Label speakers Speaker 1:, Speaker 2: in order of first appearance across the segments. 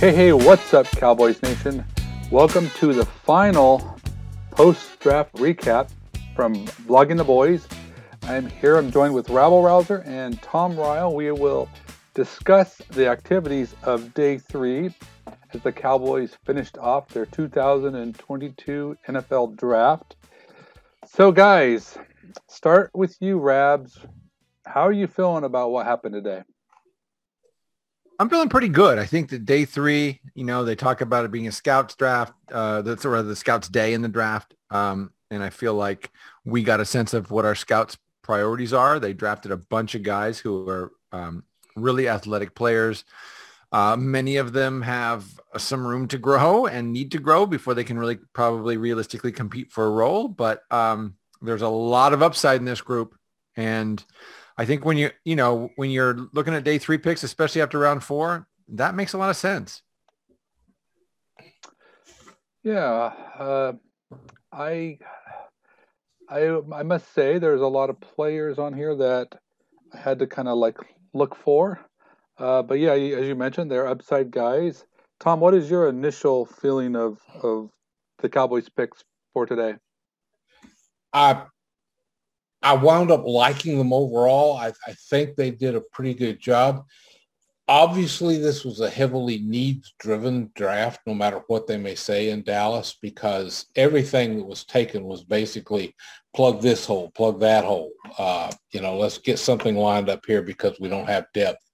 Speaker 1: Hey, hey, what's up, Cowboys Nation? Welcome to the final post draft recap from Blogging the Boys. I'm here, I'm joined with Rabblerousr and Tom Ryle. We will discuss the activities of day three as the Cowboys finished off their 2022 NFL draft. So, guys, start with you, Rabs. How are you feeling about what happened today?
Speaker 2: I'm feeling pretty good. I think that day three, you know, they talk about it being a scouts draft. Uh, that's of the scouts day in the draft. Um, and I feel like we got a sense of what our scouts priorities are. They drafted a bunch of guys who are um, really athletic players. Uh, many of them have some room to grow and need to grow before they can really probably realistically compete for a role. But um, there's a lot of upside in this group. And I think when you, you know, when you're looking at day three picks, especially after round four, that makes a lot of sense.
Speaker 1: Yeah. Uh, I, I, I must say there's a lot of players on here that I had to kind of like look for. Uh, but yeah, as you mentioned, they're upside guys. Tom, what is your initial feeling of, of the Cowboys picks for today?
Speaker 3: I I wound up liking them overall. I, I think they did a pretty good job. Obviously, this was a heavily needs-driven draft, no matter what they may say in Dallas, because everything that was taken was basically plug this hole, plug that hole. Uh, you know, let's get something lined up here because we don't have depth.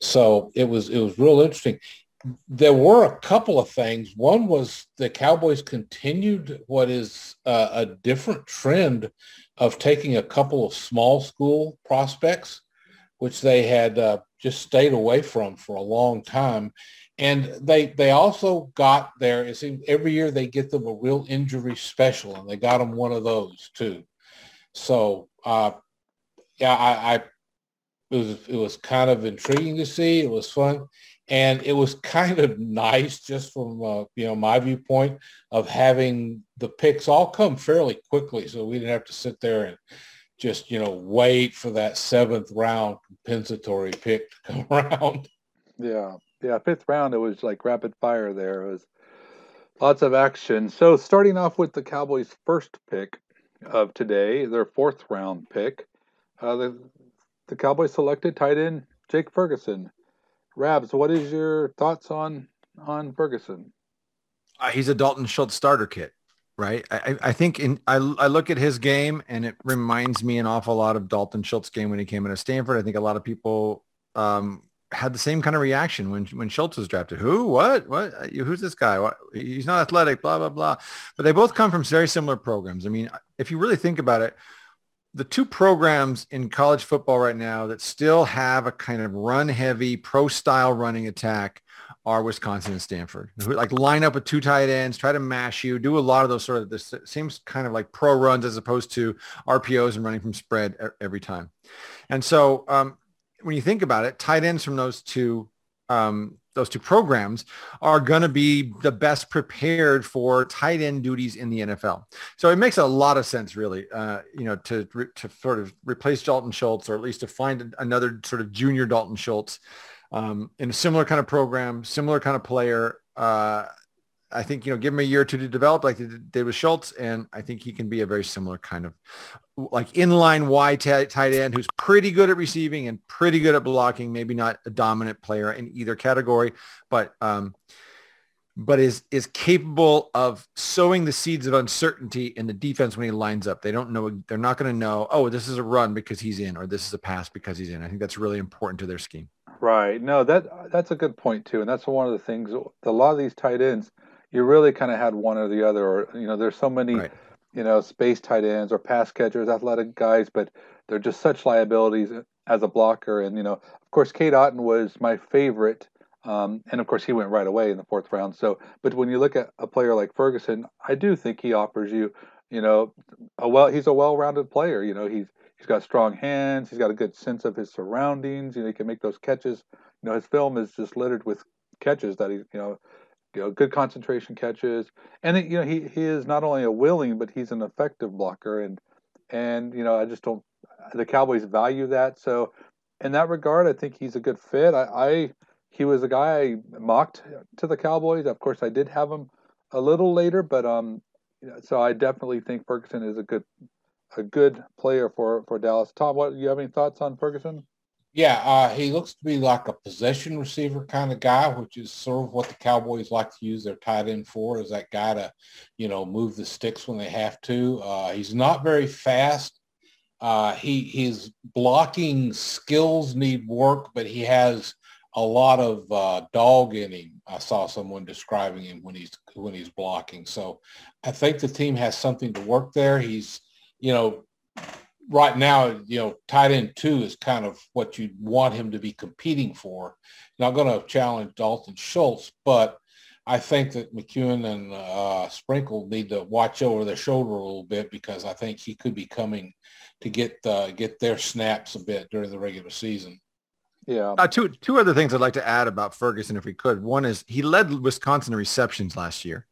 Speaker 3: So it was it was real interesting. There were a couple of things. One was the Cowboys continued what is uh, a different trend of taking a couple of small school prospects, which they had uh, just stayed away from for a long time. And they they also got there. It seems every year they get them a real injury special, and they got them one of those too. So uh, yeah, I, I it was it was kind of intriguing to see. It was fun and it was kind of nice just from uh, you know my viewpoint of having the picks all come fairly quickly. So we didn't have to sit there and just you know wait for that seventh round compensatory pick to come around.
Speaker 1: Yeah. Yeah fifth round it was like rapid fire there. It was lots of action. So starting off with the cowboys first pick of today their fourth round pick uh, the, the cowboys selected tight end jake ferguson Rabs, what is your thoughts on on Ferguson?
Speaker 2: Uh, he's a Dalton Schultz starter kit, right? I, I think in I, I look at his game and it reminds me an awful lot of Dalton Schultz game when he came into Stanford. I think a lot of people um, had the same kind of reaction when when Schultz was drafted. Who? What? What? Uh, who's this guy? What? He's not athletic. Blah blah blah. But they both come from very similar programs. I mean, if you really think about it, the two programs in college football right now that still have a kind of run heavy pro style running attack are Wisconsin and Stanford. Like line up with two tight ends, try to mash you, do a lot of those sort of this seems kind of like pro runs as opposed to RPOs and running from spread every time. And so um, when you think about it, tight ends from those two um, those two programs are going to be the best prepared for tight end duties in the NFL. So it makes a lot of sense, really, uh, you know, to to sort of replace Dalton Schultz, or at least to find another sort of junior Dalton Schultz um, in a similar kind of program, similar kind of player. Uh, I think, you know, give him a year or two to develop like they did with Schultz. And I think he can be a very similar kind of like inline wide t- tight end who's pretty good at receiving and pretty good at blocking, maybe not a dominant player in either category, but, um, but is is capable of sowing the seeds of uncertainty in the defense when he lines up. They don't know they're not going to know, oh, this is a run because he's in or this is a pass because he's in. I think that's really important to their scheme.
Speaker 1: Right. No, that that's a good point too. And that's one of the things a lot of these tight ends you really kind of had one or the other. Or you know, there's so many, right. you know, space tight ends or pass catchers, athletic guys, but they're just such liabilities as a blocker. And you know, of course, Cade Otton was my favorite. Um, and of course, he went right away in the fourth round. So, but when you look at a player like Ferguson, I do think he offers you, you know, a well. He's a well-rounded player. You know, he's he's got strong hands. He's got a good sense of his surroundings. You know, he can make those catches. You know, his film is just littered with catches that he, you know, you know, good concentration catches, and you know he he is not only a willing but he's an effective blocker, and and you know I just don't the Cowboys value that. So in that regard, I think he's a good fit. I, I he was a guy I mocked to the Cowboys. Of course, I did have him a little later, but um, so I definitely think Ferguson is a good a good player for for Dallas. Tom, what you have any thoughts on Ferguson?
Speaker 3: Yeah, uh, he looks to be like a possession receiver kind of guy, which is sort of what the Cowboys like to use their tight end for, is that guy to, you know, move the sticks when they have to. Uh, he's not very fast. Uh, he his blocking skills need work, but he has a lot of uh, dog in him. I saw someone describing him when he's when he's blocking. So I think the team has something to work there. He's, you know, right now, you know, tight end two is kind of what you want him to be competing for. Not going to challenge Dalton Schultz, but I think that McKeon and uh, Sprinkle need to watch over their shoulder a little bit because I think he could be coming to get uh, get their snaps a bit during the regular season.
Speaker 2: Yeah. Uh, two two other things I'd like to add about Ferguson, if we could. One is he led Wisconsin receptions last year.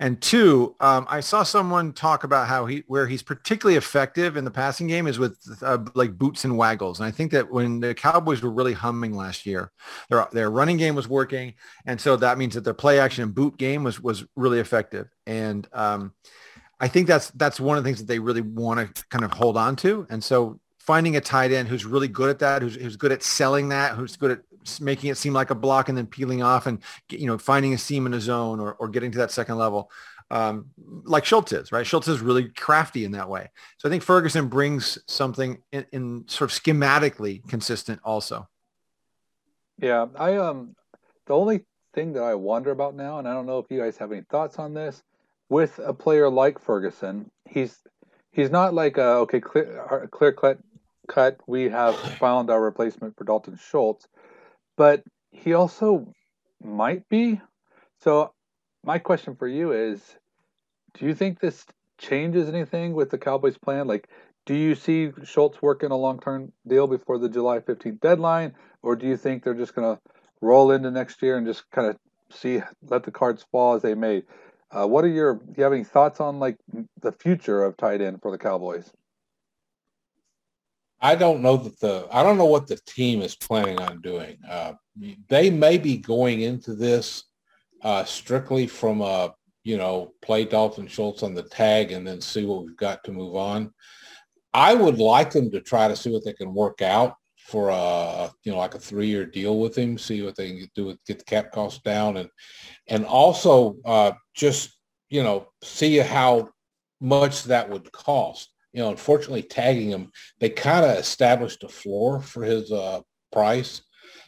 Speaker 2: And two, um, I saw someone talk about how he, where he's particularly effective in the passing game is with uh, like boots and waggles. And I think that when the Cowboys were really humming last year, their their running game was working, and so that means that their play action and boot game was was really effective. And um, I think that's that's one of the things that they really want to kind of hold on to. And so finding a tight end who's really good at that, who's, who's good at selling that, who's good at making it seem like a block and then peeling off and, you know, finding a seam in a zone or, or getting to that second level. Um, like Schultz is, right? Schultz is really crafty in that way. So I think Ferguson brings something in, in sort of schematically consistent also.
Speaker 1: Yeah, I um the only thing that I wonder about now, and I don't know if you guys have any thoughts on this, with a player like Ferguson, he's he's not like a okay clear clear cut cut, we have found our replacement for Dalton Schultz, but he also might be. So, my question for you is do you think this changes anything with the Cowboys' plan? Like, do you see Schultz working a long term deal before the July 15th deadline, or do you think they're just going to roll into next year and just kind of see, let the cards fall as they may? Uh, what are your, do you have any thoughts on like the future of tight end for the Cowboys?
Speaker 3: I don't know that the I don't know what the team is planning on doing. Uh, they may be going into this uh, strictly from a you know play Dalton Schultz on the tag and then see what we've got to move on. I would like them to try to see what they can work out for a you know like a three year deal with him, see what they can do with get the cap costs down and and also uh, just you know see how much that would cost you know, unfortunately tagging him, they kind of established a floor for his uh, price.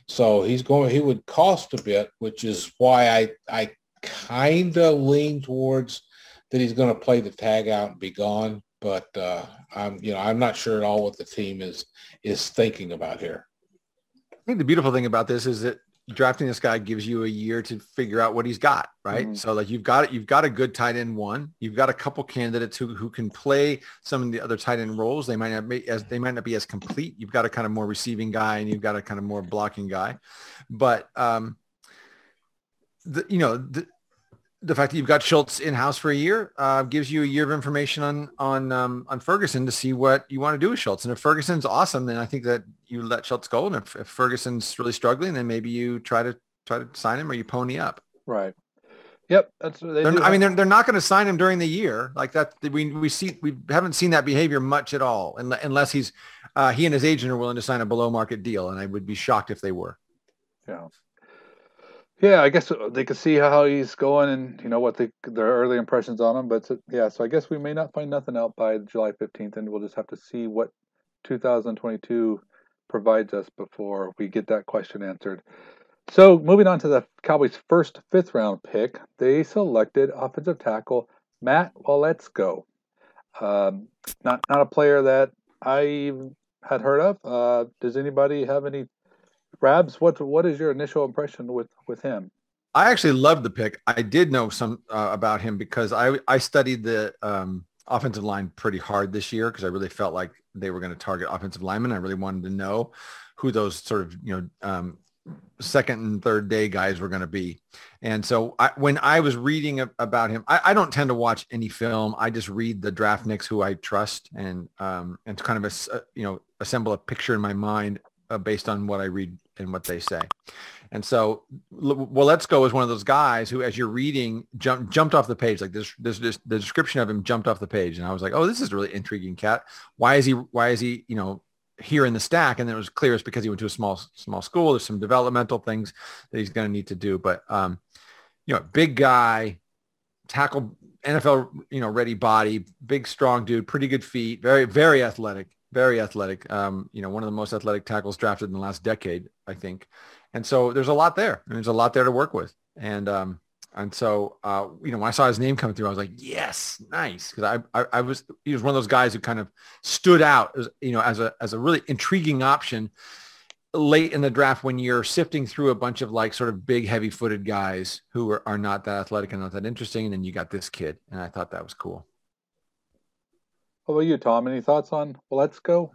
Speaker 3: So he's going, he would cost a bit, which is why I, I kind of lean towards that he's going to play the tag out and be gone. But uh, I'm, you know, I'm not sure at all what the team is, is thinking about here.
Speaker 2: I think the beautiful thing about this is that drafting this guy gives you a year to figure out what he's got, right? Mm-hmm. So like you've got it, you've got a good tight end one. You've got a couple candidates who who can play some of the other tight end roles. They might not be as they might not be as complete. You've got a kind of more receiving guy and you've got a kind of more blocking guy. But um the, you know, the, the fact that you've got Schultz in house for a year uh, gives you a year of information on on um, on Ferguson to see what you want to do with Schultz. And if Ferguson's awesome, then I think that you let Schultz go. And if, if Ferguson's really struggling, then maybe you try to try to sign him or you pony up.
Speaker 1: Right. Yep. That's
Speaker 2: I mean, they're, they're not going to sign him during the year like that. We we see we haven't seen that behavior much at all, unless he's uh, he and his agent are willing to sign a below market deal, and I would be shocked if they were.
Speaker 1: Yeah. Yeah, I guess they could see how he's going and you know what they, their early impressions on him. But yeah, so I guess we may not find nothing out by July 15th, and we'll just have to see what 2022 provides us before we get that question answered. So moving on to the Cowboys' first fifth round pick, they selected offensive tackle Matt Waletzko. Um, not not a player that I had heard of. Uh, does anybody have any Rabs, what what is your initial impression with with him?
Speaker 2: I actually loved the pick. I did know some uh, about him because I I studied the um, offensive line pretty hard this year because I really felt like they were going to target offensive linemen. I really wanted to know who those sort of you know um, second and third day guys were going to be. And so I, when I was reading about him, I, I, don't tend to watch any film. I just read the draftniks who I trust and um, and kind of a, you know assemble a picture in my mind uh, based on what I read and what they say. And so Waletzko is one of those guys who, as you're reading, jump, jumped off the page. Like this, this, this, the description of him jumped off the page, and I was like, "Oh, this is a really intriguing cat. Why is he? Why is he? You know, here in the stack?" And then it was clear it's because he went to a small, small school. There's some developmental things that he's going to need to do. But, um, you know, big guy, tackle, NFL, you know, ready body, big, strong dude, pretty good feet, very, very athletic, very athletic. Um, you know, one of the most athletic tackles drafted in the last decade, I think. And so there's a lot there. And there's a lot there to work with. And um, and so uh, you know, when I saw his name come through, I was like, yes, nice, because I, I, I was he was one of those guys who kind of stood out, as, you know, as a as a really intriguing option late in the draft when you're sifting through a bunch of like sort of big heavy footed guys who are, are not that athletic and not that interesting and then you got this kid and i thought that was cool
Speaker 1: how about you tom any thoughts on Waletzko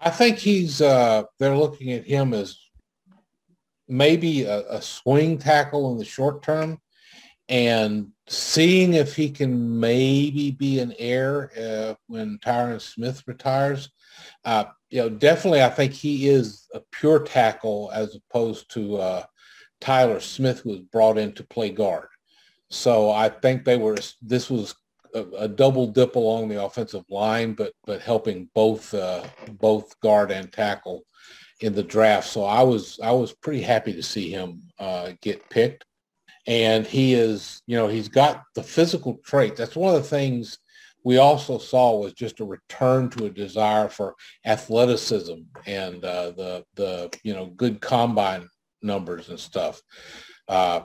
Speaker 3: i think he's uh they're looking at him as maybe a, a swing tackle in the short term and seeing if he can maybe be an heir uh, when Tyron Smith retires. Uh, you know, definitely, I think he is a pure tackle as opposed to uh, Tyler Smith, who was brought in to play guard. So I think they were. This was a, a double dip along the offensive line, but but helping both uh, both guard and tackle in the draft. So I was I was pretty happy to see him uh, get picked. And he is, you know, he's got the physical trait. That's one of the things we also saw was just a return to a desire for athleticism and uh, the the you know good combine numbers and stuff. Uh,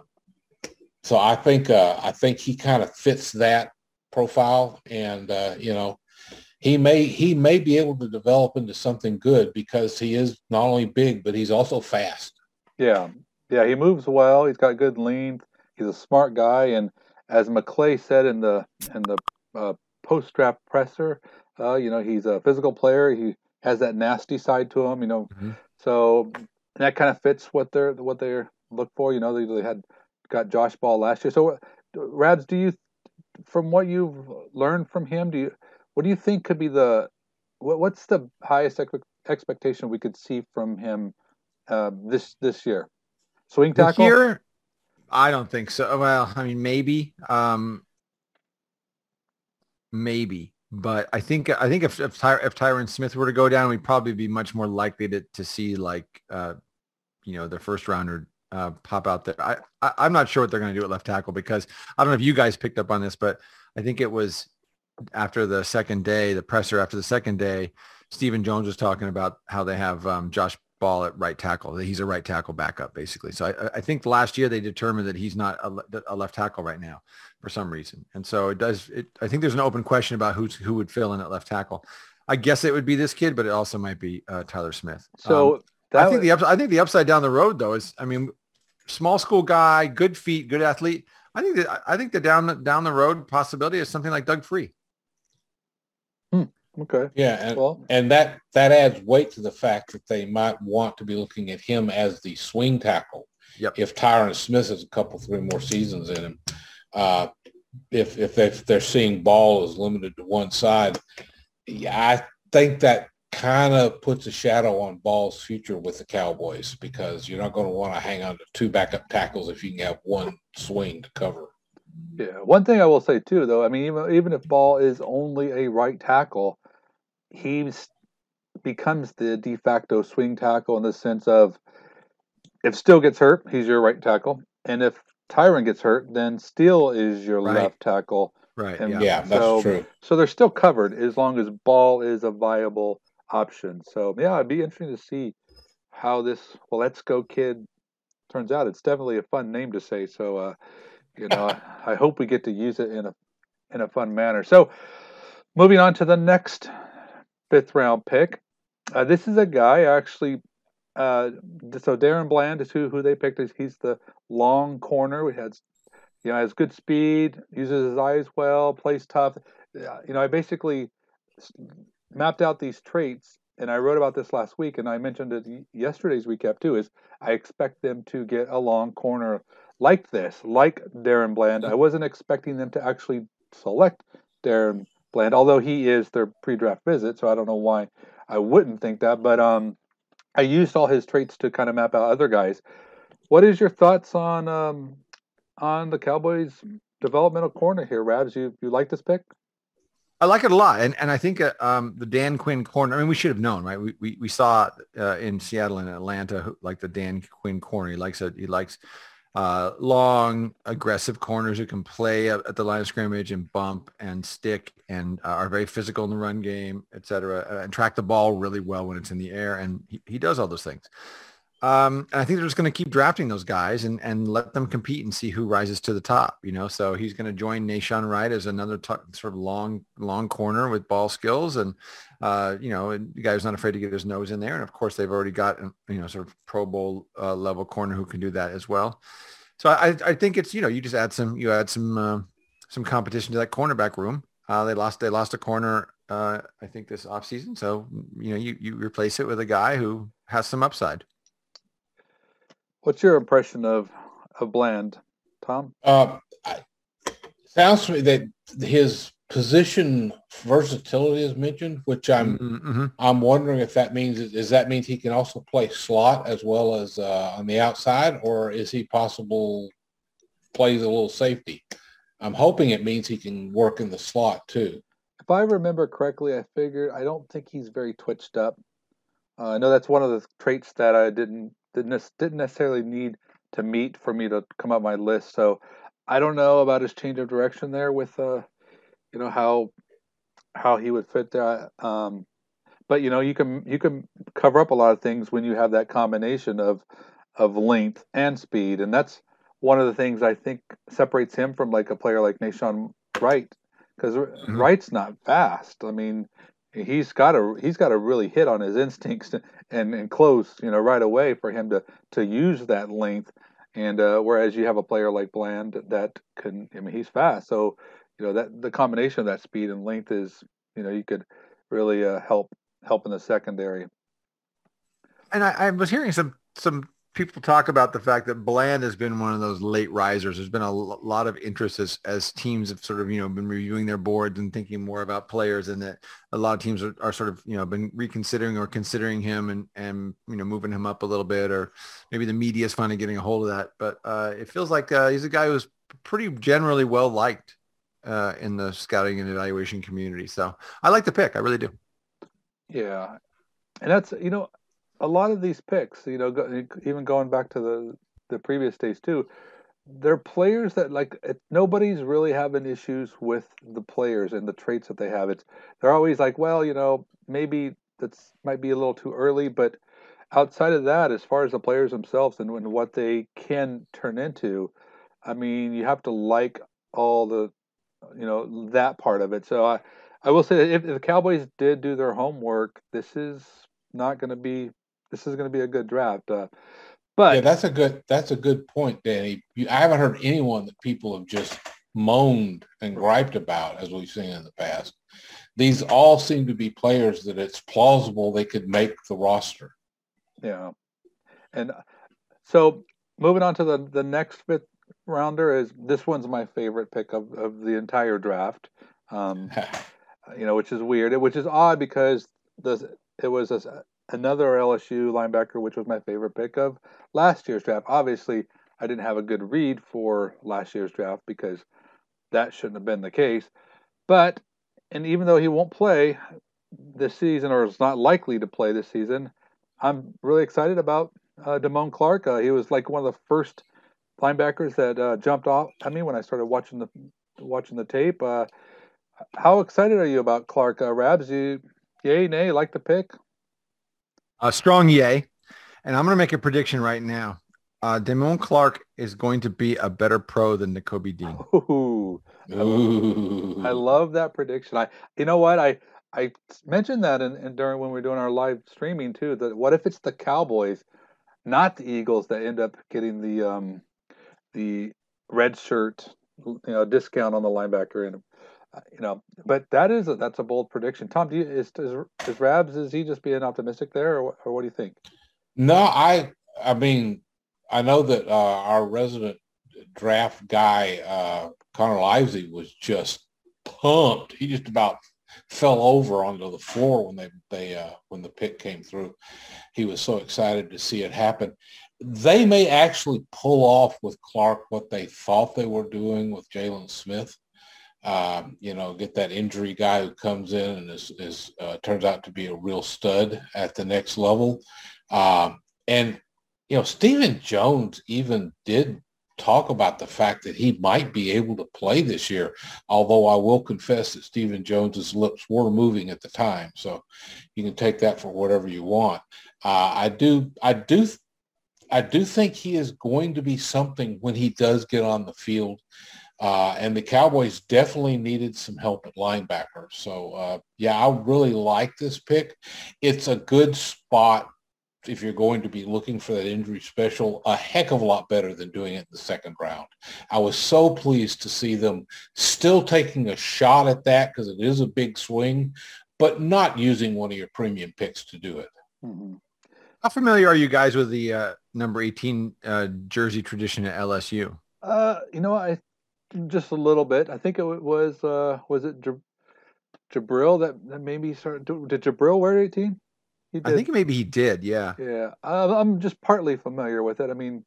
Speaker 3: so I think uh, I think he kind of fits that profile, and uh, you know he may he may be able to develop into something good because he is not only big but he's also fast.
Speaker 1: Yeah, yeah, he moves well. He's got good length. He's a smart guy, and as McClay said in the in the uh, post draft presser, uh, you know, he's a physical player. He has that nasty side to him. You know, mm-hmm. so that kind of fits what they're what they're look for. You know, they, they had got Josh Ball last year. So, Rads, do you, from what you've learned from him, do you what do you think could be the what, what's the highest expectation we could see from him uh, this this year? Swing tackle. This year,
Speaker 2: I don't think so. Well, I mean, maybe, um, maybe, but I think I think if if, Ty, if Tyron Smith were to go down, we'd probably be much more likely to to see like uh, you know the first rounder uh, pop out there. I, I am not sure what they're going to do at left tackle because I don't know if you guys picked up on this, but I think it was after the second day, the presser after the second day, Stephen Jones was talking about how they have um, Josh Ball at right tackle. He's a right tackle backup, basically. So I, I think last year they determined that he's not a, a, left tackle right now for some reason. And so it does. It, I think there's an open question about who's who would fill in at left tackle. I guess it would be this kid, but it also might be uh, Tyler Smith.
Speaker 1: So um,
Speaker 2: I think the I think the upside down the road though is, I mean, small school guy, good feet, good athlete. I think that I think the down down the road possibility is something like Doug Free.
Speaker 1: Okay.
Speaker 3: Yeah, and, well, and that that adds weight to the fact that they might want to be looking at him as the swing tackle.
Speaker 2: Yep.
Speaker 3: If Tyron Smith has a couple, three more seasons in him, uh, if if they, if they're seeing ball is limited to one side, yeah, I think that kind of puts a shadow on Ball's future with the Cowboys because you're not going to want to hang on to two backup tackles if you can have one swing to cover.
Speaker 1: Yeah, one thing I will say too, though, I mean, even even if Ball is only a right tackle, he becomes the de facto swing tackle in the sense of if Steele gets hurt, he's your right tackle, and if Tyron gets hurt, then Steele is your right. left tackle.
Speaker 2: Right.
Speaker 3: And yeah, yeah that's true.
Speaker 1: So they're still covered as long as Ball is a viable option. So yeah, it'd be interesting to see how this Waletzko kid turns out. It's definitely a fun name to say. So uh, you know, I, I hope we get to use it in a in a fun manner. So moving on to the next fifth round pick. Uh, this is a guy actually. Uh, so DaRon Bland is who who they picked. He's the long corner. We had, you know, has good speed, uses his eyes well, plays tough. You know, I basically mapped out these traits, and I wrote about this last week, and I mentioned it yesterday's recap too. Is I expect them to get a long corner like this, like DaRon Bland. I wasn't expecting them to actually select DaRon Bland, although he is their pre-draft visit, so I don't know why I wouldn't think that. But um, I used all his traits to kind of map out other guys. What is your thoughts on um, on the Cowboys developmental corner here, Rabs? You you like this pick?
Speaker 2: I like it a lot, and and I think uh, um, the Dan Quinn corner. I mean, we should have known, right? We we, we saw uh, in Seattle and Atlanta, like the Dan Quinn corner. He likes it. He likes uh, long, aggressive corners who can play at the line of scrimmage and bump and stick and uh, are very physical in the run game, et cetera, and track the ball really well when it's in the air. And he, he does all those things. Um, and I think they're just going to keep drafting those guys and, and let them compete and see who rises to the top, you know? So he's going to join Nahshon Wright as another t- sort of long, long corner with ball skills. And, uh, you know, the guy who's not afraid to get his nose in there. And of course they've already got, you know, sort of pro bowl uh, level corner who can do that as well. So I, I think it's, you know, you just add some, you add some, uh, some competition to that cornerback room. Uh, they lost, they lost a corner, uh, I think this offseason. So, you know, you, you replace it with a guy who has some upside.
Speaker 1: What's your impression of of Bland, Tom?
Speaker 3: Uh, sounds to me that his position versatility is mentioned, which I'm mm-hmm, mm-hmm. I'm wondering if that means is that means he can also play slot as well as uh, on the outside, or is he possible plays a little safety? I'm hoping it means he can work in the slot too.
Speaker 1: If I remember correctly, I figured I don't think he's very twitched up. Uh, I know that's one of the traits that I didn't didn't didn't necessarily need to meet for me to come up my list. So I don't know about his change of direction there with uh, you know how how he would fit there. Um, but you know you can you can cover up a lot of things when you have that combination of of length and speed, and that's one of the things I think separates him from like a player like Nahshon Wright because mm-hmm. Wright's not fast. I mean, he's got to he's got to really hit on his instincts and and close you know right away for him to to use that length. And uh, whereas you have a player like Bland that can I mean he's fast. So you know that the combination of that speed and length is you know you could really uh, help help in the secondary.
Speaker 2: And I, I was hearing some some people talk about the fact that Bland has been one of those late risers. There's been a lot of interest as, as teams have sort of, you know, been reviewing their boards and thinking more about players and that a lot of teams are, are sort of, you know, been reconsidering or considering him and, and, you know, moving him up a little bit or maybe the media is finally getting a hold of that. But uh, it feels like uh, he's a guy who's pretty generally well liked uh, in the scouting and evaluation community. So I like the pick. I really do.
Speaker 1: Yeah. And that's, you know, a lot of these picks, you know, go, even going back to the the previous days too, they're players that like nobody's really having issues with the players and the traits that they have. It's they're always like, well, you know, maybe that's might be a little too early, but outside of that, as far as the players themselves and, and what they can turn into, I mean, you have to like all the, you know, that part of it. So I, I will say that if the Cowboys did do their homework, this is not going to be this is going to be a good draft. Uh, but
Speaker 3: yeah, that's a good that's a good point, Danny. You, I haven't heard anyone that people have just moaned and griped about as we've seen in the past. These all seem to be players that it's plausible they could make the roster.
Speaker 1: Yeah, and so moving on to the the next fifth rounder is this one's my favorite pick of, of the entire draft. Um, you know, which is weird, which is odd because the it was a, another LSU linebacker, which was my favorite pick of last year's draft. Obviously, I didn't have a good read for last year's draft because that shouldn't have been the case. But, and even though he won't play this season or is not likely to play this season, I'm really excited about uh, Damone Clark. Uh, he was like one of the first linebackers that uh, jumped off at me when I started watching the watching the tape. Uh, how excited are you about Clark? Uh, Rabs, you yay, nay, like the pick?
Speaker 2: A strong yay. And I'm going to make a prediction right now. Uh, Damone Clark is going to be a better pro than Nakobe Dean.
Speaker 1: Ooh, Ooh. I love that prediction. I, you know what? I, I mentioned that in, in, during when we are doing our live streaming too. That what if it's the Cowboys, not the Eagles, that end up getting the um, the red shirt, you know, discount on the linebacker and you know, but that is a, that's a bold prediction. Tom, do you, is, is is Rabs is he just being optimistic there, or, or what do you think?
Speaker 3: No, I I mean I know that uh, our resident draft guy uh, Connor Livesay was just pumped. He just about fell over onto the floor when they they uh, when the pick came through. He was so excited to see it happen. They may actually pull off with Clark what they thought they were doing with Jaylon Smith. Um, you know, get that injury guy who comes in and is, is uh, turns out to be a real stud at the next level. Um, and you know, Stephen Jones even did talk about the fact that he might be able to play this year. Although I will confess that Stephen Jones's lips were moving at the time, so you can take that for whatever you want. Uh, I do, I do, I do think he is going to be something when he does get on the field. Uh, and the Cowboys definitely needed some help at linebacker. So uh, yeah, I really like this pick. It's a good spot if you're going to be looking for that injury special, a heck of a lot better than doing it in the second round. I was so pleased to see them still taking a shot at that because it is a big swing, but not using one of your premium picks to do it.
Speaker 2: Mm-hmm. How familiar are you guys with the uh, number 18 uh, jersey tradition at LSU?
Speaker 1: Uh, you know, I just a little bit. I think it was uh, was it Jabril that, that maybe started. Did Jabril wear 18?
Speaker 2: I think maybe he did. Yeah.
Speaker 1: Yeah. I'm just partly familiar with it. I mean,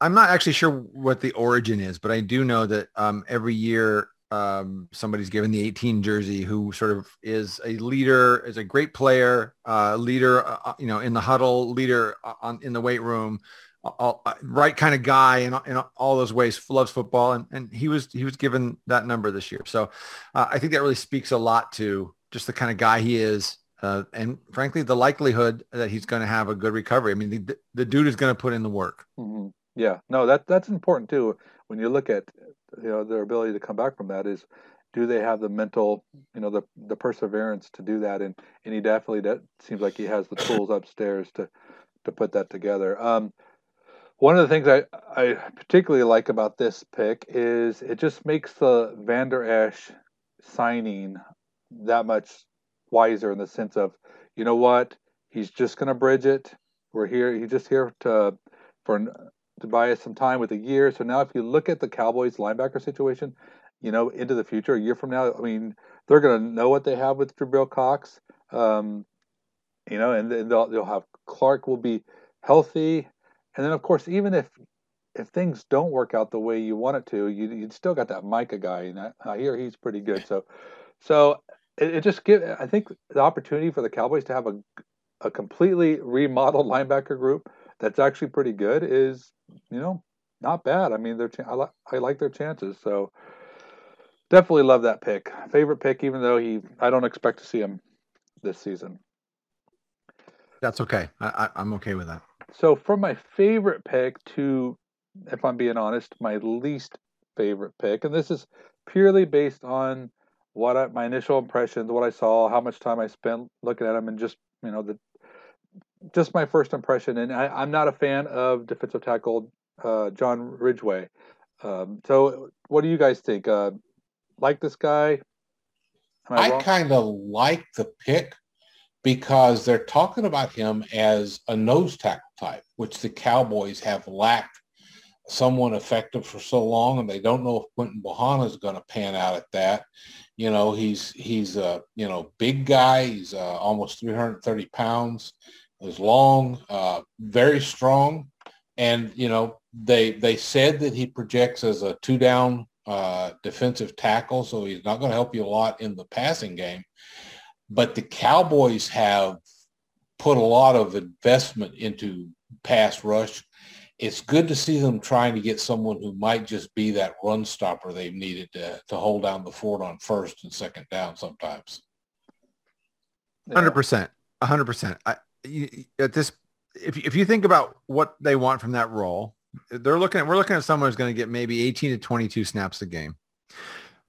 Speaker 2: I'm not actually sure what the origin is, but I do know that um, every year um, somebody's given the 18 jersey who sort of is a leader, is a great player, uh, leader, uh, uh you know, in the huddle, leader uh, on, in the weight room, all, right kind of guy in, in all those ways, loves football. And, and he was, he was given that number this year. So uh, I think that really speaks a lot to just the kind of guy he is uh, and frankly, the likelihood that he's going to have a good recovery. I mean, the, the dude is going to put in the work.
Speaker 1: Mm-hmm. Yeah, no, that that's important too. When you look at you know their ability to come back from that, is do they have the mental, you know, the the perseverance to do that? And and he definitely that seems like he has the tools upstairs to to put that together. Um, one of the things I, I particularly like about this pick is it just makes the Vander Esch signing that much wiser in the sense of, you know what, he's just going to bridge it. We're here. He's just here to for to buy us some time with a year. So now, if you look at the Cowboys linebacker situation, you know, into the future, a year from now, I mean, they're going to know what they have with Jabril Cox. Um, you know, and then they'll, they'll have Clark will be healthy, and then of course, even if if things don't work out the way you want it to, you you still got that Micah guy, and I, I hear he's pretty good. So, so it, it just give I think the opportunity for the Cowboys to have a a completely remodeled linebacker group that's actually pretty good is you know not bad. I mean, they're I, like I like their chances. So definitely love that pick. Favorite pick, even though he I don't expect to see him this season.
Speaker 2: That's okay. I, I, am okay with that.
Speaker 1: So from my favorite pick to, if I'm being honest, my least favorite pick, and this is purely based on what I, my initial impressions, what I saw, how much time I spent looking at them, and just you know the just my first impression. And I, am not a fan of defensive tackle uh, John Ridgeway. Um, so, what do you guys think? Uh, like this guy?
Speaker 3: I, I kind of like the pick because they're talking about him as a nose tackle type, which the Cowboys have lacked someone effective for so long, and they don't know if Quinton Bohanna is going to pan out at that. You know, he's he's a you know big guy. He's uh, almost 330 pounds. He's long, uh, very strong, and you know they they said that he projects as a two down uh, defensive tackle, so he's not going to help you a lot in the passing game. But the Cowboys have put a lot of investment into pass rush it's good to see them trying to get someone who might just be that run stopper they've needed to, to hold down the fort on first and second down sometimes.
Speaker 2: Hundred percent, hundred percent. At this, if if you think about what they want from that role, they're looking at we're looking at someone who's going to get maybe eighteen to twenty two snaps a game,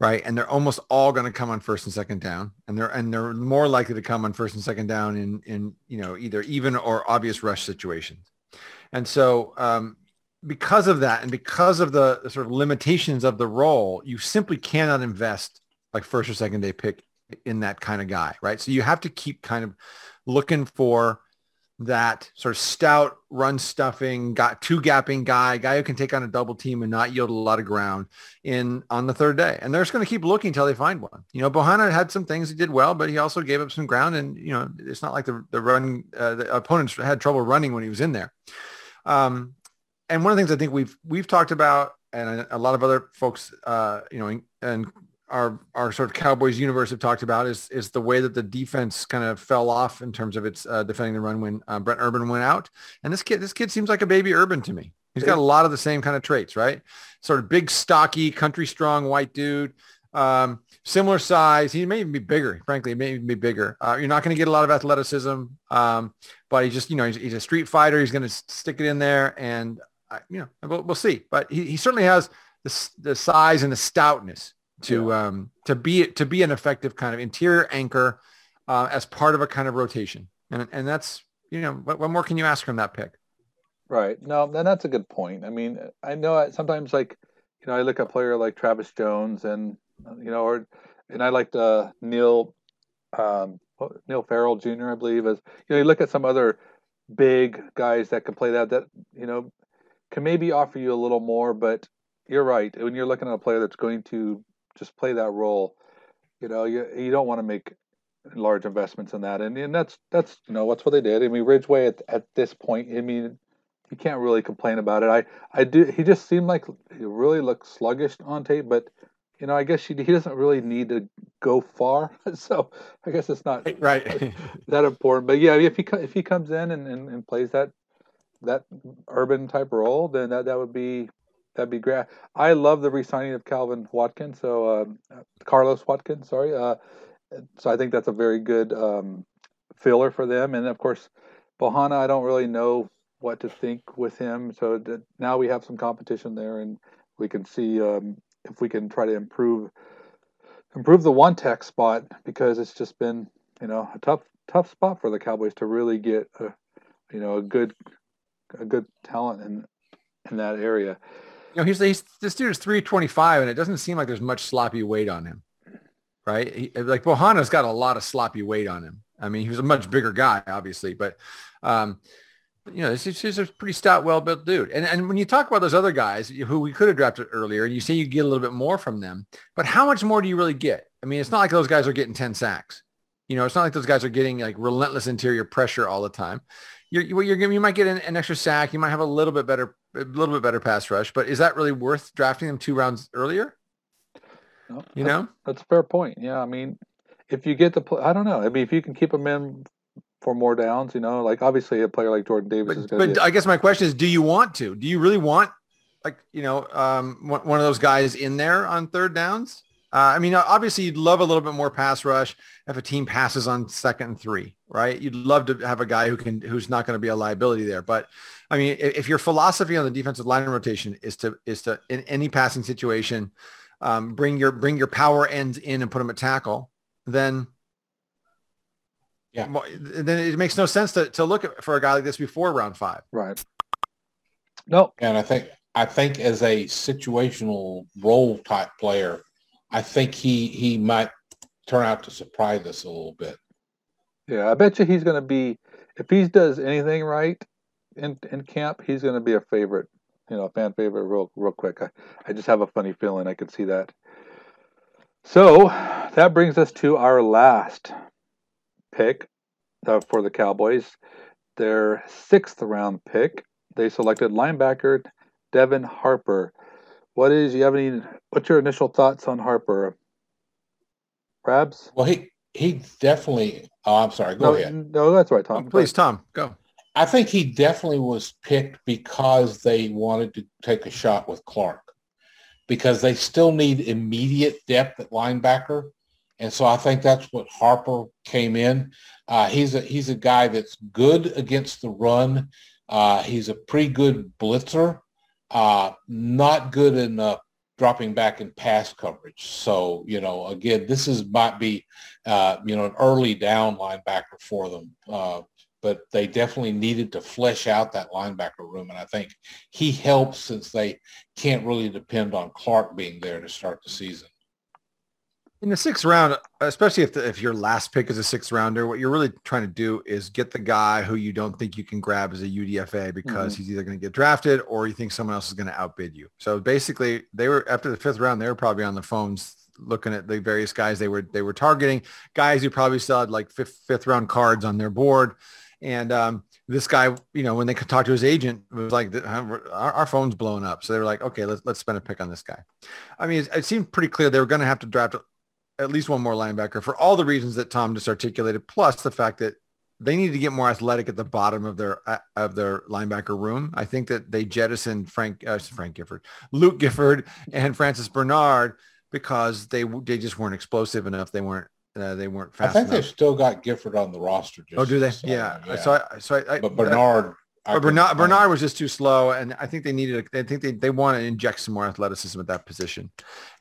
Speaker 2: right? And they're almost all going to come on first and second down, and they're and they're more likely to come on first and second down in in you know either even or obvious rush situations. And so um, because of that and because of the, sort of limitations of the role, you simply cannot invest like first or second day pick in that kind of guy, right? So you have to keep kind of looking for that sort of stout run stuffing, got two gapping guy, guy who can take on a double team and not yield a lot of ground in on the third day. And they're just going to keep looking until they find one. You know, Bohanna had some things he did well, but he also gave up some ground. And you know, it's not like the the run uh, the opponents had trouble running when he was in there. Um, and one of the things I think we've we've talked about, and a lot of other folks, uh, you know, and our our sort of Cowboys universe have talked about is is the way that the defense kind of fell off in terms of its uh, defending the run when uh, Brent Urban went out. And this kid, this kid seems like a baby Urban to me. He's got a lot of the same kind of traits, right? Sort of big, stocky, country strong white dude. Um, similar size. He may even be bigger. Frankly, he may even be bigger. Uh, you're not going to get a lot of athleticism, um, but he just, you know, he's, he's a street fighter. He's going to stick it in there, and uh, you know, we'll, we'll see. But he, he certainly has the, the size and the stoutness to yeah. um, to be to be an effective kind of interior anchor uh, as part of a kind of rotation. And and that's you know what, what more can you ask from that pick?
Speaker 1: Right. No, and that's a good point. I mean, I know I, sometimes like you know I look at a player like Travis Jones and you know or and I liked uh, Neil um, Neil Farrell Jr. I believe as you know you look at some other big guys that can play that that you know can maybe offer you a little more, but you're right. When you're looking at a player that's going to just play that role. You know, you you don't want to make large investments in that, and and that's that's you know what's what they did. I mean, Ridgeway at at this point, I mean, you can't really complain about it. I I do. He just seemed like he really looked sluggish on tape, but you know, I guess he, he doesn't really need to go far. So I guess it's not
Speaker 2: right
Speaker 1: that important. But yeah, if he if he comes in and, and, and plays that that urban type role, then that, that would be that'd be great. I love the re-signing of Calvin Watkins. So um, Carlos Watkins, sorry. Uh, so I think that's a very good um, filler for them. And of course, Bohanna, I don't really know what to think with him. So now we have some competition there, and we can see um, if we can try to improve improve the one tech spot because it's just been you know a tough tough spot for the Cowboys to really get a you know a good a good talent in in that area.
Speaker 2: You know, he's, he's this dude is 325 and it doesn't seem like there's much sloppy weight on him. Right? He, like Bohanna's got a lot of sloppy weight on him. I mean, he was a much bigger guy, obviously, but um, you know, he's, he's a pretty stout, well-built dude. And and when you talk about those other guys who we could have drafted earlier, and you say you get a little bit more from them, but how much more do you really get? I mean, it's not like those guys are getting 10 sacks. You know, it's not like those guys are getting like relentless interior pressure all the time. You're, you're, you might get an, an extra sack. You might have a little bit better a little bit better pass rush, but is that really worth drafting them two rounds earlier?
Speaker 1: No,
Speaker 2: you know,
Speaker 1: that's a fair point. Yeah, I mean, if you get the, play, I don't know. I mean, if you can keep them in for more downs, you know, like obviously a player like Jordan Davis
Speaker 2: but,
Speaker 1: is.
Speaker 2: But I guess my question is, do you want to? Do you really want, like, you know, um, one of those guys in there on third downs? Uh, I mean, obviously, you'd love a little bit more pass rush if a team passes on second and three, right? You'd love to have a guy who can, who's not going to be a liability there. But I mean, if your philosophy on the defensive line rotation is to is to in any passing situation, um, bring your bring your power ends in and put them at tackle, then
Speaker 3: yeah,
Speaker 2: then it makes no sense to to look for a guy like this before round five.
Speaker 1: Right. No,
Speaker 3: and I think I think as a situational role type player I think he he might turn out to surprise us a little bit.
Speaker 1: Yeah, I bet you he's going to be if he does anything right in in camp, he's going to be a favorite, you know, a fan favorite real real quick. I, I just have a funny feeling I could see that. So that brings us to our last pick uh, for the Cowboys. Their sixth round pick. They selected linebacker Devin Harper. What is you have any? What's your initial thoughts on Harper? Rabs?
Speaker 3: Well, he he definitely. Oh, I'm sorry. Go
Speaker 1: no,
Speaker 3: ahead.
Speaker 1: No, that's right, Tom.
Speaker 2: Oh, please, Tom, go.
Speaker 3: I think he definitely was picked because they wanted to take a shot with Clark because they still need immediate depth at linebacker. And so I think that's what Harper came in. Uh, he's a he's a guy that's good against the run. Uh, he's a pretty good blitzer uh, not good in uh, dropping back in pass coverage. So, you know, again, this is might be, uh, you know, an early down linebacker for them. Uh, but they definitely needed to flesh out that linebacker room. And I think he helps since they can't really depend on Clark being there to start the season.
Speaker 2: In the sixth round, especially if the, if your last pick is a sixth rounder, what you're really trying to do is get the guy who you don't think you can grab as a UDFA because mm-hmm. he's either going to get drafted or you think someone else is going to outbid you. So basically, they were after the fifth round, they were probably on the phones looking at the various guys they were they were targeting, guys who probably still had like fifth fifth round cards on their board, and um, this guy, you know, when they could talk to his agent, it was like our, our phone's blowing up. So they were like, okay, let's let's spend a pick on this guy. I mean, it, it seemed pretty clear they were going to have to draft at least one more linebacker for all the reasons that Tom just articulated, plus the fact that they need to get more athletic at the bottom of their uh, of their linebacker room. I think that they jettisoned Frank uh, Frank Gifford, Luke Gifford, and Francis Bernard because they they just weren't explosive enough. They weren't uh, they weren't fast.
Speaker 3: I think
Speaker 2: enough.
Speaker 3: they've still got Gifford on the roster.
Speaker 2: oh, do they? yeah. yeah. So I, so I,
Speaker 3: but Bernard
Speaker 2: but Bernard, Bernard was just too slow, and I think they needed. I think they, they want to inject some more athleticism at that position,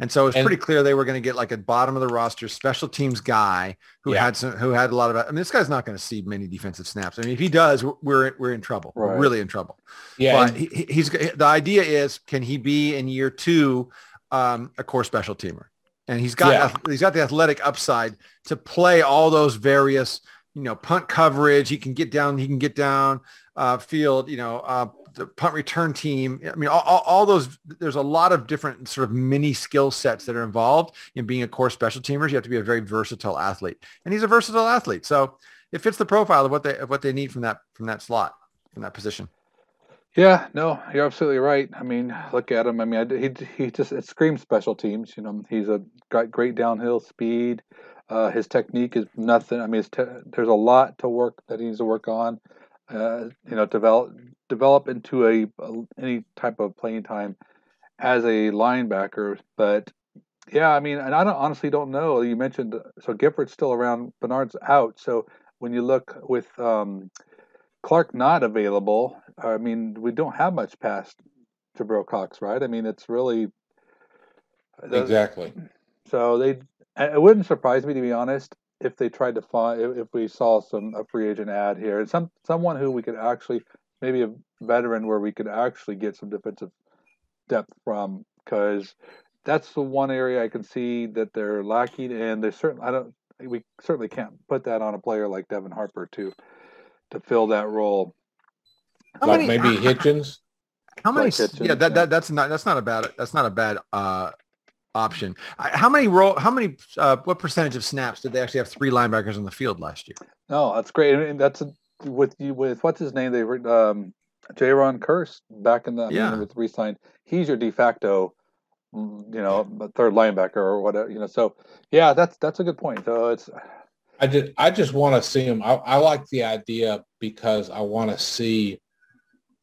Speaker 2: and so it's pretty clear they were going to get like a bottom of the roster special teams guy who yeah. had some who had a lot of. I mean, this guy's not going to see many defensive snaps. I mean, if he does, we're we're in trouble. Right. We're really in trouble. Yeah, but he, he's the idea is can he be in year two um, a core special teamer, and he's got yeah. he's got the athletic upside to play all those various you know punt coverage. He can get down. He can get down uh, field, you know, uh, the punt return team. I mean, all, all, those, there's a lot of different sort of mini skill sets that are involved in being a core special teamers. You have to be a very versatile athlete and he's a versatile athlete. So it fits the profile of what they, of what they need from that, from that slot, from that position.
Speaker 1: Yeah, no, you're absolutely right. I mean, look at him. I mean, he he just it screams special teams. You know, he's a great, great downhill speed. Uh, his technique is nothing. I mean, te- there's a lot to work that he needs to work on uh, you know, develop develop into a, a, any type of playing time as a linebacker. But yeah, I mean, and I don't, honestly don't know. You mentioned so Gifford's still around, Bernard's out. So when you look with um, Clark not available, I mean, we don't have much past Jabril Cox, right? I mean, it's really
Speaker 3: exactly.
Speaker 1: So they, it wouldn't surprise me to be honest if they tried to find if we saw some a free agent ad here, and some someone who we could actually maybe a veteran where we could actually get some defensive depth from because that's the one area I can see that they're lacking, and they certainly I don't we certainly can't put that on a player like Devin Harper to to fill that role.
Speaker 3: How like many, maybe Hitchens.
Speaker 2: How many? Like Hitchens, yeah, that, yeah. that that's not that's not a bad that's not a bad uh, option. How many role? How many? Uh, what percentage of snaps did they actually have three linebackers on the field last year?
Speaker 1: No, that's great, and that's with you with what's his name? They um, Jayron Kearse back in the yeah. With re-signed. He's your de facto, mm, you know, third linebacker or whatever. You know, so yeah, that's that's a good point. So it's.
Speaker 3: I did. I just want to see him. I, I like the idea because I want to see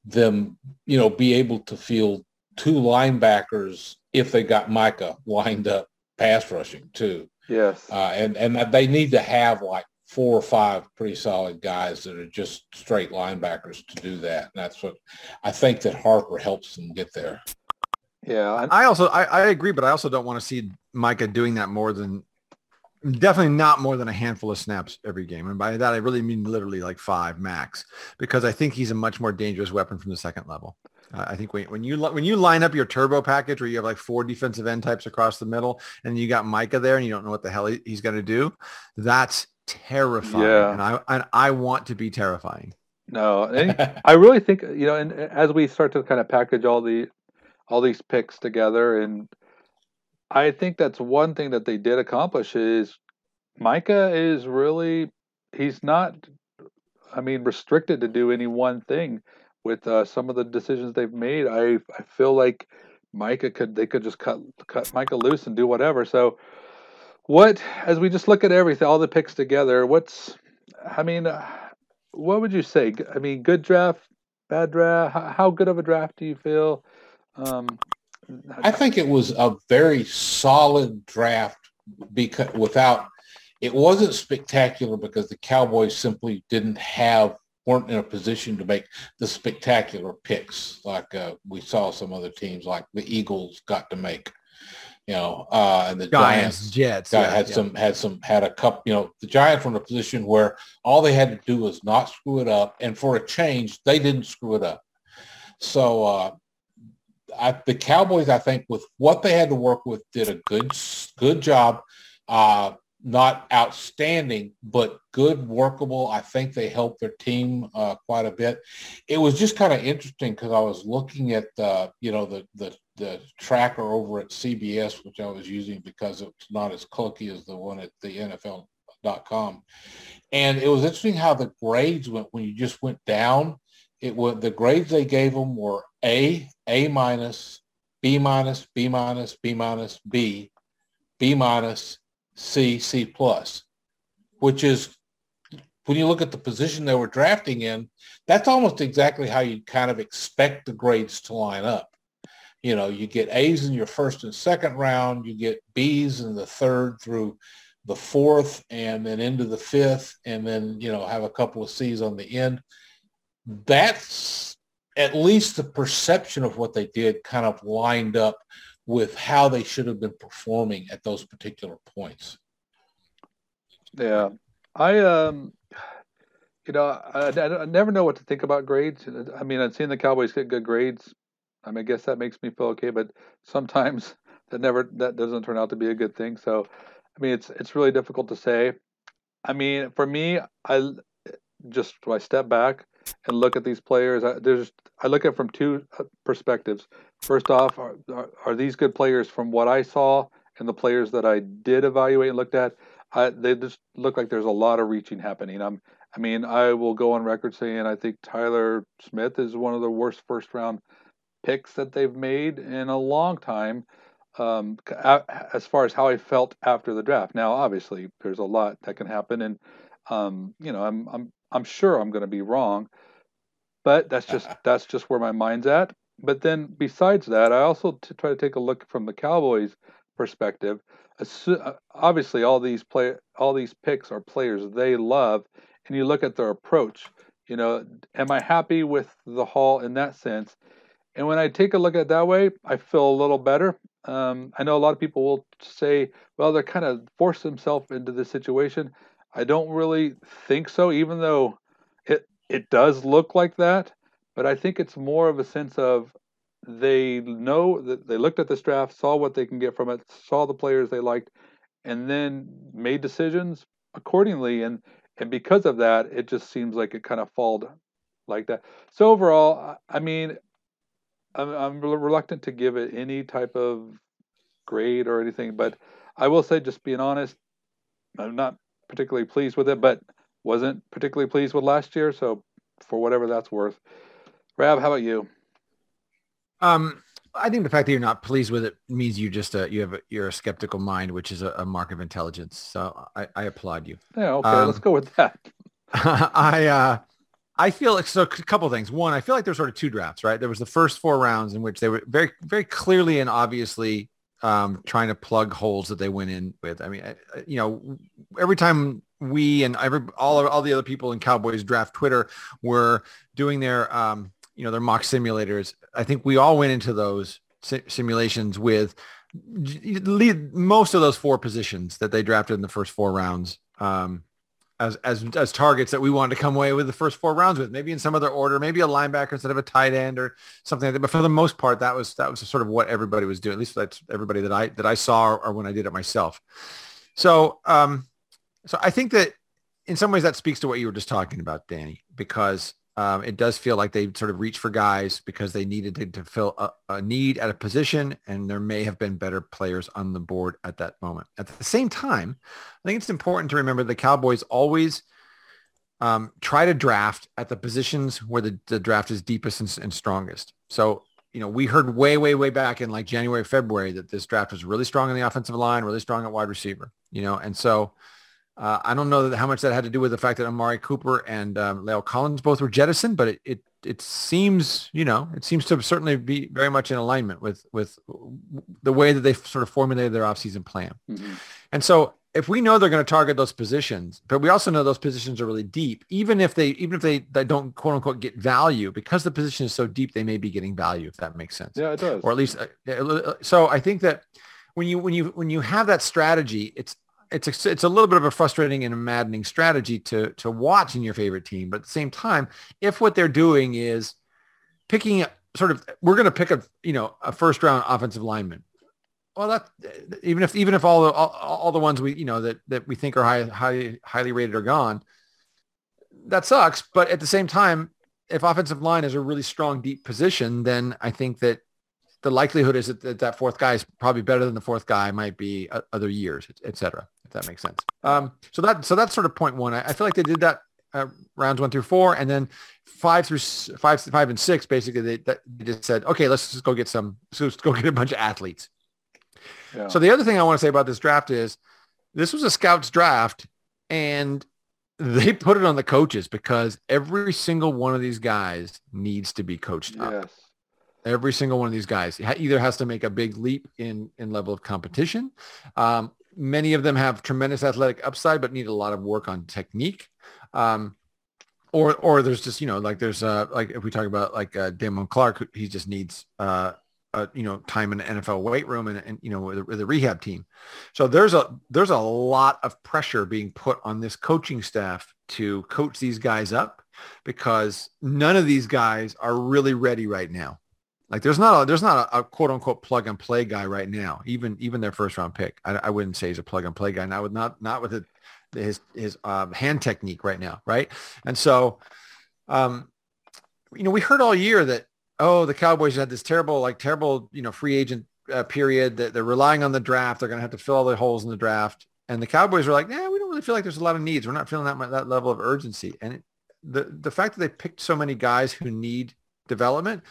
Speaker 3: them, you know, be able to field two linebackers if they got Micah lined up pass rushing too.
Speaker 1: Yes.
Speaker 3: Uh, and and they need to have like four or five pretty solid guys that are just straight linebackers to do that. And that's what I think that Harper helps them get there.
Speaker 1: Yeah.
Speaker 2: I also I, I agree, but I also don't want to see Micah doing that more than definitely not more than a handful of snaps every game. And by that I really mean literally like five max because I think he's a much more dangerous weapon from the second level. I think when, when you when you line up your turbo package where you have like four defensive end types across the middle and you got Micah there and you don't know what the hell he, he's going to do, that's terrifying. Yeah. And I and I want to be terrifying.
Speaker 1: No, I really think you know, and as we start to kind of package all the all these picks together, and I think that's one thing that they did accomplish is Micah is really he's not I mean restricted to do any one thing with uh, some of the decisions they've made, I I feel like Micah could they could just cut cut Micah loose and do whatever. So, what as we just look at everything, all the picks together, what's I mean, uh, what would you say? I mean, good draft, bad draft. How, how good of a draft do you feel? Um,
Speaker 3: I think it was a very solid draft because without it wasn't spectacular because the Cowboys simply didn't have weren't in a position to make the spectacular picks like uh, we saw some other teams like the Eagles got to make. You know, uh, and the Giants, Giants
Speaker 2: Jets
Speaker 3: yeah, had yeah. some had some had a cup. You know, the Giants were in a position where all they had to do was not screw it up, and for a change, they didn't screw it up. So uh, I, the Cowboys, I think, with what they had to work with, did a good good job Uh, not outstanding, but good, workable. I think they helped their team uh, quite a bit. It was just kind of interesting because I was looking at the, you know, the, the the tracker over at CBS, which I was using because it's not as clunky as the one at the NFL.com. And it was interesting how the grades went when you just went down. It was the grades they gave them were A, A minus, B minus, B minus, B minus, B, B minus, C, C plus, which is when you look at the position they were drafting in, that's almost exactly how you kind of expect the grades to line up. You know, you get A's in your first and second round, you get B's in the third through the fourth and then into the fifth and then, you know, have a couple of C's on the end. That's at least the perception of what they did kind of lined up with how they should have been performing at those particular points.
Speaker 1: Yeah, I um, you know, I, I, never know what to think about grades. I mean, I've seen the Cowboys get good grades. I mean, I guess that makes me feel okay, but sometimes that never that doesn't turn out to be a good thing. So, I mean, it's it's really difficult to say. I mean, for me, I just I step back and look at these players, I, there's I look at from two uh, perspectives. First off, are, are, are these good players from what I saw and the players that I did evaluate and looked at? I, they just look like there's a lot of reaching happening. I'm, I mean, I will go on record saying I think Tyler Smith is one of the worst first round picks that they've made in a long time. Um, as far as how I felt after the draft. Now, obviously, there's a lot that can happen, and um, you know, I'm I'm I'm sure I'm going to be wrong, but that's just that's just where my mind's at. But then besides that, I also to try to take a look from the Cowboys' perspective. Uh, obviously, all these play all these picks are players they love, and you look at their approach. You know, am I happy with the haul in that sense? And when I take a look at it that way, I feel a little better. Um, I know a lot of people will say, well, they're kind of forced themselves into this situation. I don't really think so, even though it it does look like that. But I think it's more of a sense of they know that they looked at this draft, saw what they can get from it, saw the players they liked, and then made decisions accordingly. And and because of that, it just seems like it kind of falled like that. So overall, I mean, I'm, I'm reluctant to give it any type of grade or anything, but I will say, just being honest, I'm not particularly pleased with it, but wasn't particularly pleased with last year. So for whatever that's worth, Rab, how about you?
Speaker 2: Um, I think the fact that you're not pleased with it means you just uh, you have a, you're a skeptical mind, which is a, a mark of intelligence. So I, I applaud you.
Speaker 1: Yeah, okay, um, let's go with that.
Speaker 2: I uh, I feel like so a couple things. One, I feel like there's sort of two drafts, right? There was the first four rounds in which they were very very clearly and obviously um, trying to plug holes that they went in with. I mean, I, you know, every time we and every all all the other people in Cowboys draft Twitter were doing their um, you know, their mock simulators. I think we all went into those si- simulations with most of those four positions that they drafted in the first four rounds um, as, as, as targets that we wanted to come away with the first four rounds with, maybe in some other order, maybe a linebacker instead of a tight end or something like that. But for the most part, that was, that was sort of what everybody was doing. At least that's everybody that I, that I saw or, or when I did it myself. So, um, so I think that in some ways that speaks to what you were just talking about, Danny, because um, it does feel like they sort of reached for guys because they needed to, to fill a, a, need at a position, and there may have been better players on the board at that moment. At the same time, I think it's important to remember the Cowboys always um, try to draft at the positions where the, the draft is deepest and, and strongest. So, you know, we heard way, way, way back in like January, February that this draft was really strong in the offensive line, really strong at wide receiver, you know, and so – uh, I don't know that, how much that had to do with the fact that Amari Cooper and um, La'el Collins both were jettisoned, but it, it it seems you know it seems to certainly be very much in alignment with with the way that they sort of formulated their offseason plan. Mm-hmm. And so if we know they're going to target those positions, but we also know those positions are really deep, even if they even if they, they don't quote unquote get value because the position is so deep, they may be getting value if that makes sense.
Speaker 1: Yeah, it does.
Speaker 2: Or at least uh, so I think that when you when you when you have that strategy, it's it's a, it's a little bit of a frustrating and a maddening strategy to to watch in your favorite team. But at the same time, if what they're doing is picking sort of, we're going to pick a you know a first round offensive lineman. well, that even if even if all the all, all, the ones we you know that that we think are high, high highly rated are gone, that sucks. But at the same time, if offensive line is a really strong deep position, then I think that the likelihood is that, that, that fourth guy is probably better than the fourth guy might be other years, et cetera, if that makes sense. Um, so that, so that's sort of point one. I, I feel like they did that uh, rounds one through four and then five through five, five and six, basically they, they just said, okay, let's just go get some, let's go get a bunch of athletes. Yeah. So the other thing I want to say about this draft is this was a scouts draft and they put it on the coaches because every single one of these guys needs to be coached up. Yes. Every single one of these guys either has to make a big leap in, in level of competition. Um, many of them have tremendous athletic upside, but need a lot of work on technique. Um, or, or there's just, you know, like there's, uh, like if we talk about like uh, Damone Clark, he just needs, uh, uh, you know, time in the NFL weight room and, and you know, with, with the rehab team. So there's a, there's a lot of pressure being put on this coaching staff to coach these guys up because none of these guys are really ready right now. Like there's not a there's not a, a, quote unquote plug and play guy right now. Even even their first round pick, I, I wouldn't say he's a plug and play guy. Not with not not with his his um, hand technique right now, right? And so, um, you know, we heard all year that oh the Cowboys had this terrible like terrible you know free agent uh, period that they're relying on the draft. They're going to have to fill all the holes in the draft. And the Cowboys were like, nah, we don't really feel like there's a lot of needs. We're not feeling that much, that level of urgency. And it, the the fact that they picked so many guys who need development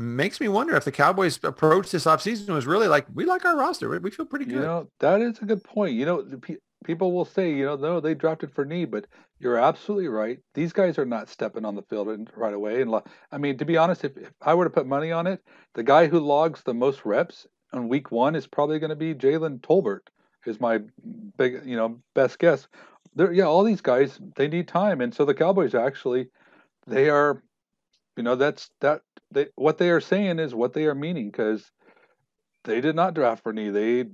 Speaker 2: makes me wonder if the Cowboys approach this offseason was really like, we like our roster. We feel pretty good.
Speaker 1: You know, that is a good point. You know, pe- people will say, you know, no, they dropped it for need, but you're absolutely right. These guys are not stepping on the field right away. And I mean, to be honest, if, if I were to put money on it, the guy who logs the most reps on week one is probably going to be Jalen Tolbert. Is my big, you know, best guess. There, yeah, all these guys they need time, and so the Cowboys actually, they are you know that's that they what they are saying is what they are meaning because they did not draft for knee. They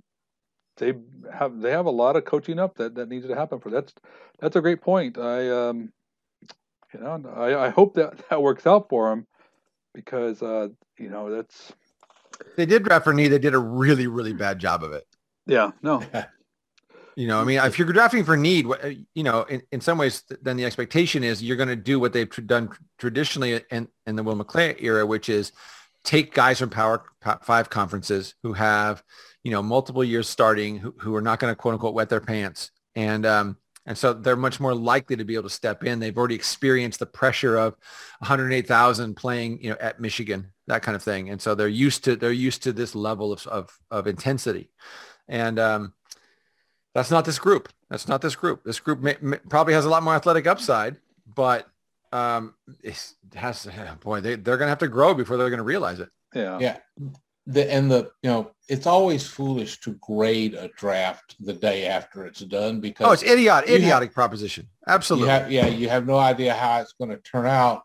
Speaker 1: they have they have a lot of coaching up that that needs to happen for that's that's a great point. I um you know I, I hope that that works out for them because uh you know that's
Speaker 2: they did draft for knee. They did a really really bad job of it.
Speaker 1: Yeah, no,
Speaker 2: You know, I mean, if you're drafting for need, you know, in, in some ways, then the expectation is you're going to do what they've done traditionally in, in the Will McClay era, which is take guys from Power Five conferences who have, you know, multiple years starting, who, who are not going to quote unquote wet their pants, and um, and so they're much more likely to be able to step in. They've already experienced the pressure of 108,000 playing, you know, at Michigan, that kind of thing, and so they're used to they're used to this level of of, of intensity, and um, that's not this group. That's not this group. This group may, may, probably has a lot more athletic upside, but um, it has boy they they're gonna have to grow before they're gonna realize it.
Speaker 3: Yeah, yeah. The and the you know it's always foolish to grade a draft the day after it's done because
Speaker 2: oh it's idiotic idiotic have, proposition absolutely
Speaker 3: you have, yeah you have no idea how it's going to turn out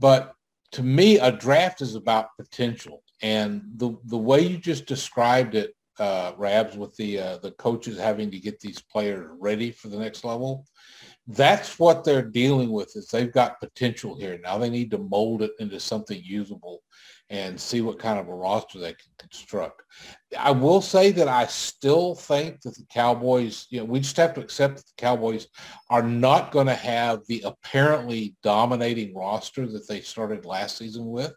Speaker 3: but to me a draft is about potential and the the way you just described it uh, Rabs with the uh, the coaches having to get these players ready for the next level. That's what they're dealing with. Is they've got potential here now. They need to mold it into something usable and see what kind of a roster they can construct. I will say that I still think that the Cowboys, you know, we just have to accept that the Cowboys are not going to have the apparently dominating roster that they started last season with.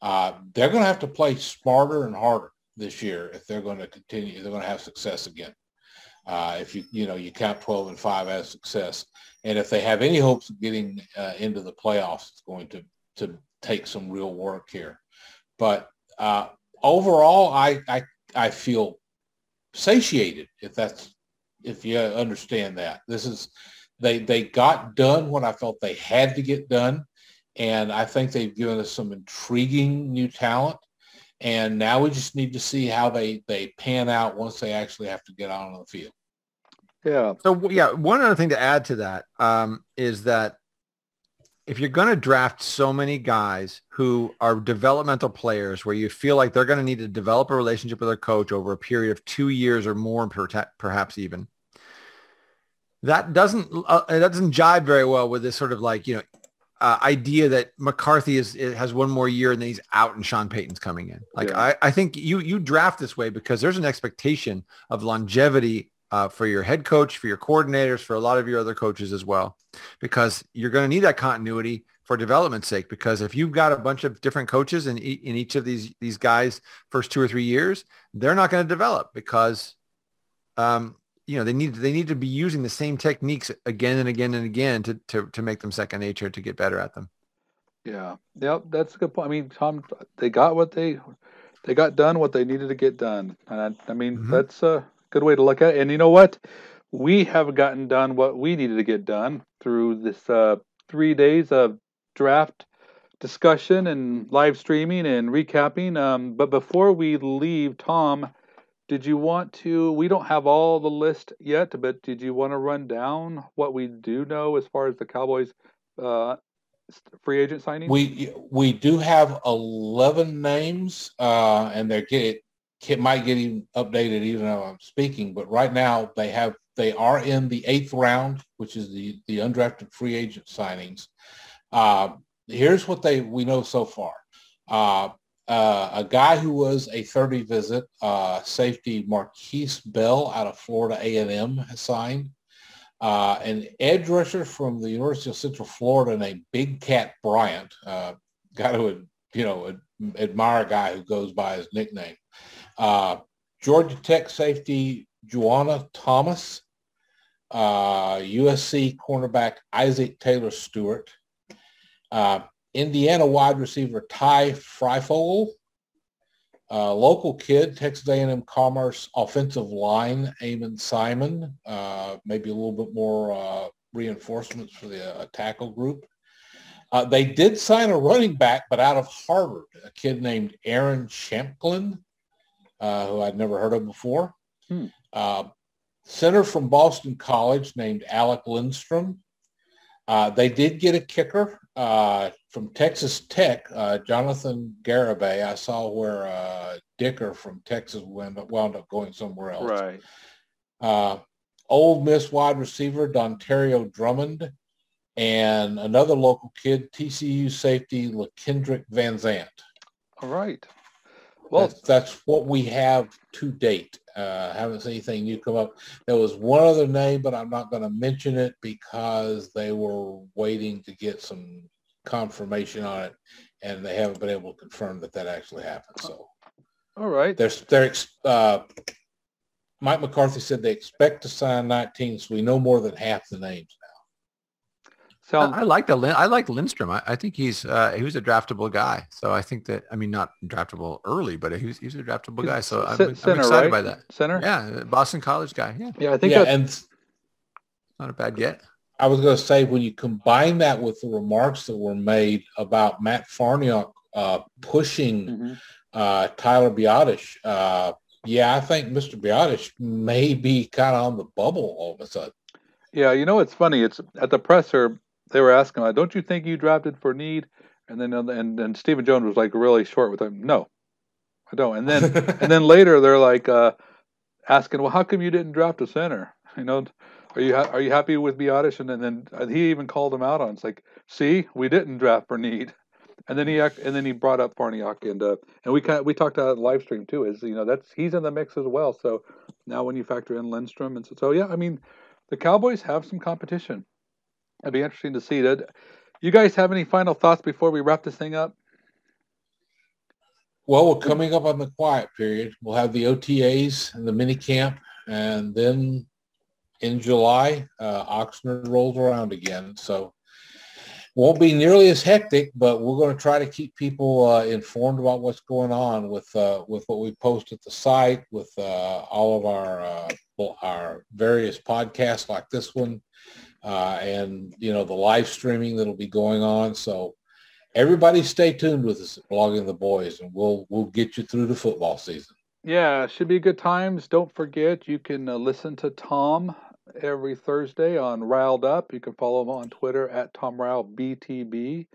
Speaker 3: Uh, they're going to have to play smarter and harder this year if they're going to continue, they're going to have success again. Uh, if you you know you count 12 and 5 as success, and if they have any hopes of getting uh, into the playoffs, it's going to to take some real work here. But uh, overall, I, I I feel satiated if that's if you understand that. This is they they got done what I felt they had to get done, and I think they've given us some intriguing new talent and now we just need to see how they they pan out once they actually have to get out on the field.
Speaker 2: Yeah. So yeah, one other thing to add to that um, is that if you're going to draft so many guys who are developmental players where you feel like they're going to need to develop a relationship with their coach over a period of two years or more, perhaps even, that doesn't uh, that doesn't jive very well with this sort of like you know uh, idea that McCarthy is has one more year and then he's out and Sean Payton's coming in. Like yeah. I, I think you you draft this way because there's an expectation of longevity uh, for your head coach, for your coordinators, for a lot of your other coaches as well, because you're going to need that continuity for development's sake. Because if you've got a bunch of different coaches in, in each of these these guys first two or three years, they're not going to develop because um, you know they need they need to be using the same techniques again and again and again to to to make them second nature to get better at them.
Speaker 1: Yeah, yep, that's a good point. I mean, Tom, they got what they they got done what they needed to get done, and I, I mean mm-hmm. that's a good way to look at it. And you know what? We have gotten done what we needed to get done through this uh, three days of draft discussion and live streaming and recapping. Um, but before we leave, Tom, did you want to? We don't have all the list yet, but did you want to run down what we do know as far as the Cowboys uh, free agent signing?
Speaker 3: We we do have eleven names, uh, and they're get it might get even updated even though I'm speaking. But right now they have they are in the eighth round, which is the the undrafted free agent signings. Uh, here's what they we know so far. Uh, a guy who was a 30 visit, uh, safety Markquese Bell out of Florida A&M has signed. Uh, an edge rusher from the University of Central Florida named Big Cat Bryant. Uh, got to, you know, admire a guy who goes by his nickname. Uh, Georgia Tech safety Juanyeh Thomas. USC uh, cornerback Isaac Taylor Stuart. Indiana wide receiver Ty Fryfogle, uh, local kid, Texas A&M Commerce offensive line, Amon Simon, uh, maybe a little bit more uh, reinforcements for the uh, tackle group. Uh, they did sign a running back, but out of Harvard, a kid named Aaron Shampklin, uh, who I'd never heard of before. Hmm. center from Boston College named Alec Lindstrom. They did get a kicker, uh, from Texas Tech, uh, Jonathan Garibay. I saw where uh, Dicker from Texas wound up, wound up going somewhere else.
Speaker 1: Right.
Speaker 3: Uh, Ole Miss wide receiver Dontario Drummond, and another local kid, TCU safety LaKendrick Van Zandt.
Speaker 1: All right.
Speaker 3: Well, that's, that's what we have to date. Uh, haven't seen anything new come up. There was one other name, but I'm not going to mention it because they were waiting to get some confirmation on it, and they haven't been able to confirm that that actually happened. So,
Speaker 1: all right,
Speaker 3: they're they're uh, Mike McCarthy said they expect to sign 19, so we know more than half the names.
Speaker 2: So I, I like the I like Lindstrom. I, I think he's uh, he was a draftable guy. So I think that I mean not draftable early, but he was, he was a draftable guy. So I'm, center, I'm excited right? by that.
Speaker 1: Center,
Speaker 2: yeah, Boston College guy. Yeah,
Speaker 1: yeah. I think
Speaker 3: yeah, and
Speaker 2: not a bad get.
Speaker 3: I was going to say when you combine that with the remarks that were made about Matt Farniok uh, pushing mm-hmm. uh, Tyler Biadasz, uh, yeah, I think Mr. Biadasz may be kind of on the bubble all of a sudden.
Speaker 1: Yeah, you know it's funny. It's at the presser they were asking, like, "Don't you think you drafted for need?" And then and and Stephen Jones was like really short with him. No, I don't. And then and then later they're like uh, asking, "Well, how come you didn't draft a center?" You know, are you ha- are you happy with Biadasz? And, and then he even called him out on. It's like, see, we didn't draft for need. And then he and then he brought up Farniok and uh, and we kind of, we talked about live stream too. Is you know that's he's in the mix as well. So now when you factor in Lindstrom and so, so yeah, I mean the Cowboys have some competition. It'd be interesting to see that. You guys have any final thoughts before we wrap this thing up?
Speaker 3: Well, we're coming up on the quiet period. We'll have the OTAs and the mini camp, and then in July, uh, Oxnard rolls around again. So won't be nearly as hectic, but we're going to try to keep people uh, informed about what's going on with uh, with what we post at the site, with uh, all of our uh, our various podcasts like this one, uh, and you know the live streaming that'll be going on. So everybody, stay tuned with us at Blogging the Boys, and we'll we'll get you through the football season.
Speaker 1: Yeah, should be good times. Don't forget, you can uh, listen to Tom every Thursday on Riled Up. You can follow him on Twitter at Tom Ryle BTB.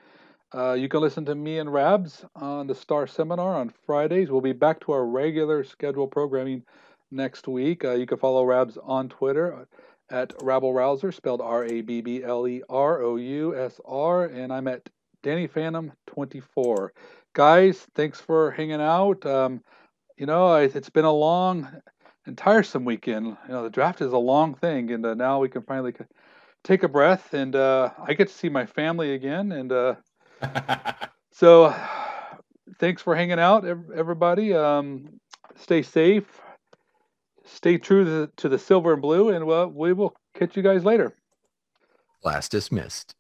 Speaker 1: Uh, you can listen to me and Rabs on the Star Seminar on Fridays. We'll be back to our regular schedule programming next week. Uh, you can follow Rabs on Twitter at Rabblerousr, spelled R A B B L E R O U S R, and I'm at Danny Phantom 24. Guys, thanks for hanging out. Um, you know, it's been a long and tiresome weekend. You know, the draft is a long thing, and uh, now we can finally take a breath, and uh, I get to see my family again. And uh, so, thanks for hanging out, everybody. Um, stay safe, stay true to the, to the silver and blue, and well, we will catch you guys later.
Speaker 2: Class dismissed.